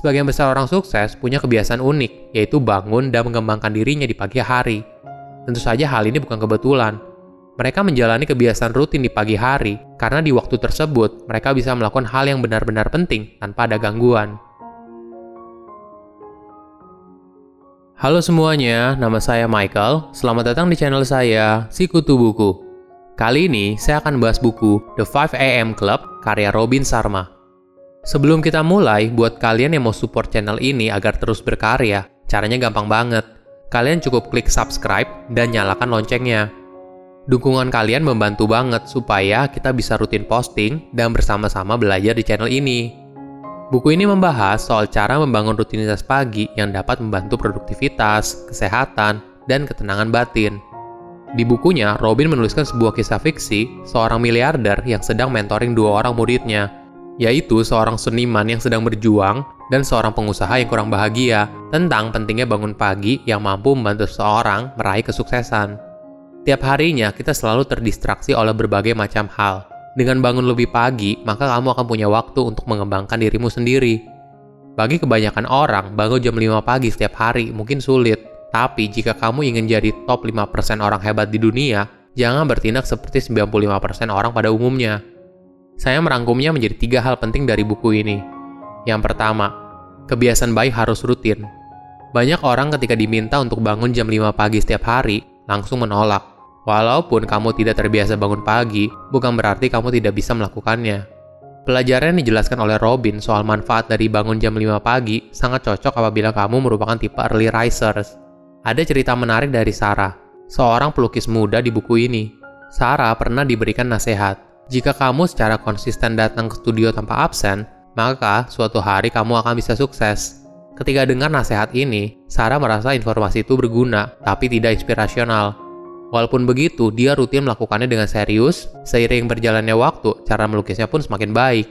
Sebagian besar orang sukses punya kebiasaan unik, yaitu bangun dan mengembangkan dirinya di pagi hari. Tentu saja hal ini bukan kebetulan. Mereka menjalani kebiasaan rutin di pagi hari karena di waktu tersebut mereka bisa melakukan hal yang benar-benar penting tanpa ada gangguan. Halo semuanya, nama saya Michael. Selamat datang di channel saya, Sikutu Buku. Kali ini saya akan bahas buku The 5 AM Club karya Robin Sharma. Sebelum kita mulai, buat kalian yang mau support channel ini agar terus berkarya, caranya gampang banget. Kalian cukup klik subscribe dan nyalakan loncengnya. Dukungan kalian membantu banget supaya kita bisa rutin posting dan bersama-sama belajar di channel ini. Buku ini membahas soal cara membangun rutinitas pagi yang dapat membantu produktivitas, kesehatan, dan ketenangan batin. Di bukunya, Robin menuliskan sebuah kisah fiksi seorang miliarder yang sedang mentoring dua orang muridnya yaitu seorang seniman yang sedang berjuang dan seorang pengusaha yang kurang bahagia tentang pentingnya bangun pagi yang mampu membantu seseorang meraih kesuksesan. Tiap harinya kita selalu terdistraksi oleh berbagai macam hal. Dengan bangun lebih pagi, maka kamu akan punya waktu untuk mengembangkan dirimu sendiri. Bagi kebanyakan orang, bangun jam 5 pagi setiap hari mungkin sulit. Tapi jika kamu ingin jadi top 5% orang hebat di dunia, jangan bertindak seperti 95% orang pada umumnya. Saya merangkumnya menjadi tiga hal penting dari buku ini. Yang pertama, kebiasaan baik harus rutin. Banyak orang ketika diminta untuk bangun jam 5 pagi setiap hari, langsung menolak. Walaupun kamu tidak terbiasa bangun pagi, bukan berarti kamu tidak bisa melakukannya. Pelajaran yang dijelaskan oleh Robin soal manfaat dari bangun jam 5 pagi sangat cocok apabila kamu merupakan tipe early risers. Ada cerita menarik dari Sarah, seorang pelukis muda di buku ini. Sarah pernah diberikan nasihat, jika kamu secara konsisten datang ke studio tanpa absen, maka suatu hari kamu akan bisa sukses. Ketika dengar nasihat ini, Sarah merasa informasi itu berguna, tapi tidak inspirasional. Walaupun begitu, dia rutin melakukannya dengan serius, seiring berjalannya waktu, cara melukisnya pun semakin baik.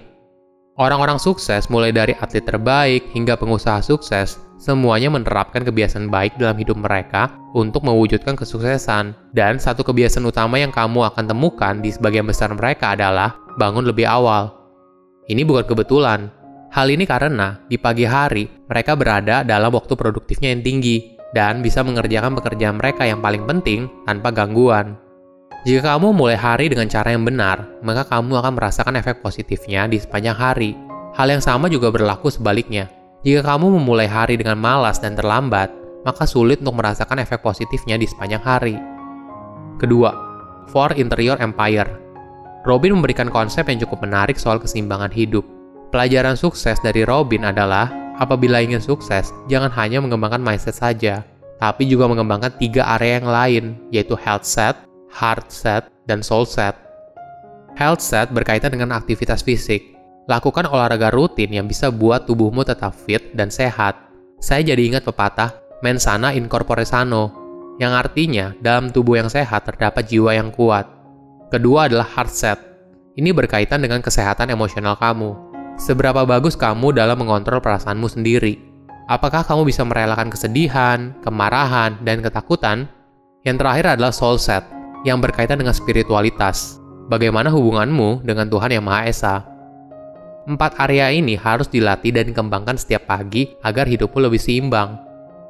Orang-orang sukses, mulai dari atlet terbaik hingga pengusaha sukses, semuanya menerapkan kebiasaan baik dalam hidup mereka untuk mewujudkan kesuksesan. Dan satu kebiasaan utama yang kamu akan temukan di sebagian besar mereka adalah bangun lebih awal. Ini bukan kebetulan. Hal ini karena di pagi hari mereka berada dalam waktu produktifnya yang tinggi dan bisa mengerjakan pekerjaan mereka yang paling penting tanpa gangguan. Jika kamu mulai hari dengan cara yang benar, maka kamu akan merasakan efek positifnya di sepanjang hari. Hal yang sama juga berlaku sebaliknya. Jika kamu memulai hari dengan malas dan terlambat, maka sulit untuk merasakan efek positifnya di sepanjang hari. Kedua, For Interior Empire. Robin memberikan konsep yang cukup menarik soal keseimbangan hidup. Pelajaran sukses dari Robin adalah, apabila ingin sukses, jangan hanya mengembangkan mindset saja, tapi juga mengembangkan tiga area yang lain, yaitu health set, heart set, dan soul set. Health set berkaitan dengan aktivitas fisik. Lakukan olahraga rutin yang bisa buat tubuhmu tetap fit dan sehat. Saya jadi ingat pepatah, mens sana in corpore sano, yang artinya dalam tubuh yang sehat terdapat jiwa yang kuat. Kedua adalah heart set. Ini berkaitan dengan kesehatan emosional kamu. Seberapa bagus kamu dalam mengontrol perasaanmu sendiri? Apakah kamu bisa merelakan kesedihan, kemarahan, dan ketakutan? Yang terakhir adalah soul set yang berkaitan dengan spiritualitas. Bagaimana hubunganmu dengan Tuhan Yang Maha Esa? Empat area ini harus dilatih dan dikembangkan setiap pagi agar hidupmu lebih seimbang.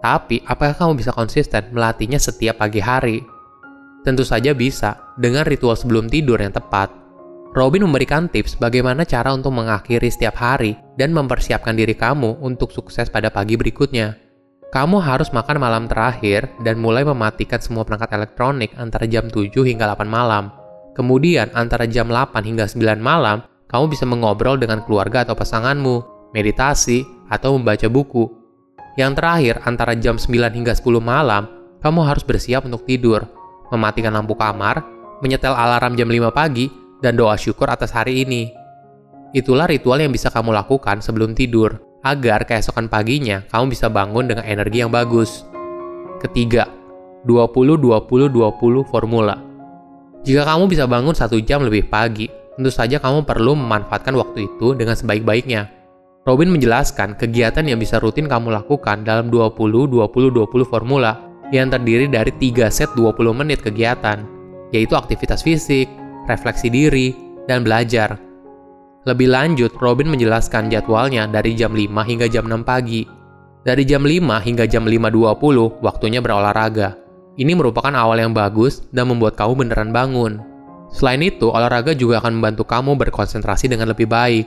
Tapi, apakah kamu bisa konsisten melatihnya setiap pagi hari? Tentu saja bisa, dengan ritual sebelum tidur yang tepat. Robin memberikan tips bagaimana cara untuk mengakhiri setiap hari dan mempersiapkan diri kamu untuk sukses pada pagi berikutnya. Kamu harus makan malam terakhir dan mulai mematikan semua perangkat elektronik antara jam 7 hingga 8 malam. Kemudian antara jam 8 hingga 9 malam, kamu bisa mengobrol dengan keluarga atau pasanganmu, meditasi, atau membaca buku. Yang terakhir, antara jam 9 hingga 10 malam, kamu harus bersiap untuk tidur, mematikan lampu kamar, menyetel alarm jam 5 pagi, dan doa syukur atas hari ini. Itulah ritual yang bisa kamu lakukan sebelum tidur agar keesokan paginya kamu bisa bangun dengan energi yang bagus. Ketiga, 20-20-20 formula. Jika kamu bisa bangun satu jam lebih pagi, tentu saja kamu perlu memanfaatkan waktu itu dengan sebaik-baiknya. Robin menjelaskan kegiatan yang bisa rutin kamu lakukan dalam 20-20-20 formula yang terdiri dari 3 set 20 menit kegiatan, yaitu aktivitas fisik, refleksi diri, dan belajar. Lebih lanjut, Robin menjelaskan jadwalnya dari jam 5 hingga jam 6 pagi. Dari jam 5 hingga jam 5.20, waktunya berolahraga. Ini merupakan awal yang bagus dan membuat kamu beneran bangun. Selain itu, olahraga juga akan membantu kamu berkonsentrasi dengan lebih baik.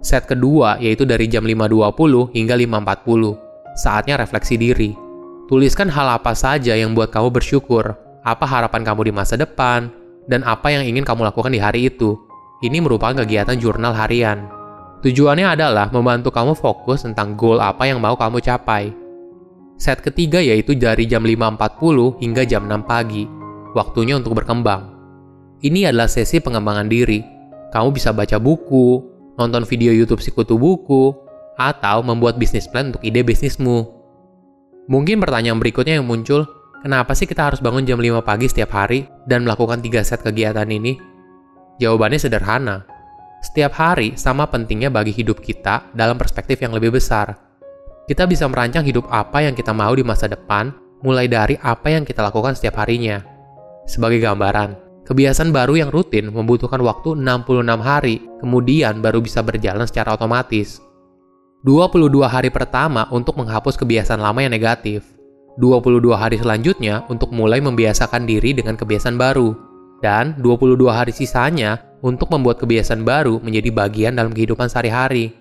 Set kedua yaitu dari jam 5.20 hingga 5.40. Saatnya refleksi diri. Tuliskan hal apa saja yang buat kamu bersyukur, apa harapan kamu di masa depan, dan apa yang ingin kamu lakukan di hari itu. Ini merupakan kegiatan jurnal harian. Tujuannya adalah membantu kamu fokus tentang goal apa yang mau kamu capai. Set ketiga yaitu dari jam 5.40 hingga jam 6 pagi. Waktunya untuk berkembang. Ini adalah sesi pengembangan diri. Kamu bisa baca buku, nonton video YouTube Sikutu Buku, atau membuat bisnis plan untuk ide bisnismu. Mungkin pertanyaan berikutnya yang muncul, kenapa sih kita harus bangun jam 5 pagi setiap hari dan melakukan 3 set kegiatan ini? Jawabannya sederhana, setiap hari sama pentingnya bagi hidup kita dalam perspektif yang lebih besar. Kita bisa merancang hidup apa yang kita mau di masa depan, mulai dari apa yang kita lakukan setiap harinya. Sebagai gambaran, kebiasaan baru yang rutin membutuhkan waktu 66 hari, kemudian baru bisa berjalan secara otomatis. 22 hari pertama untuk menghapus kebiasaan lama yang negatif. 22 hari selanjutnya untuk mulai membiasakan diri dengan kebiasaan baru. Dan 22 hari sisanya untuk membuat kebiasaan baru menjadi bagian dalam kehidupan sehari-hari.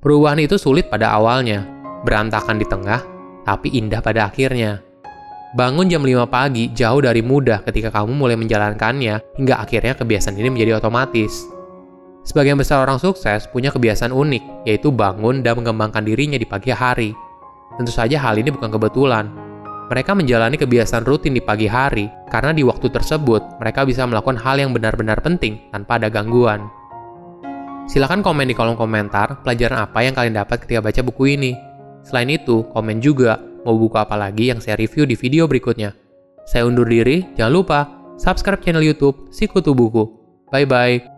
Perubahan itu sulit pada awalnya, berantakan di tengah, tapi indah pada akhirnya. Bangun jam 5 pagi jauh dari mudah ketika kamu mulai menjalankannya hingga akhirnya kebiasaan ini menjadi otomatis. Sebagian besar orang sukses punya kebiasaan unik, yaitu bangun dan mengembangkan dirinya di pagi hari. Tentu saja hal ini bukan kebetulan, mereka menjalani kebiasaan rutin di pagi hari karena di waktu tersebut mereka bisa melakukan hal yang benar-benar penting tanpa ada gangguan. Silahkan komen di kolom komentar pelajaran apa yang kalian dapat ketika baca buku ini. Selain itu, komen juga mau buku apa lagi yang saya review di video berikutnya. Saya undur diri, jangan lupa subscribe channel YouTube Sikutu Buku. Bye bye.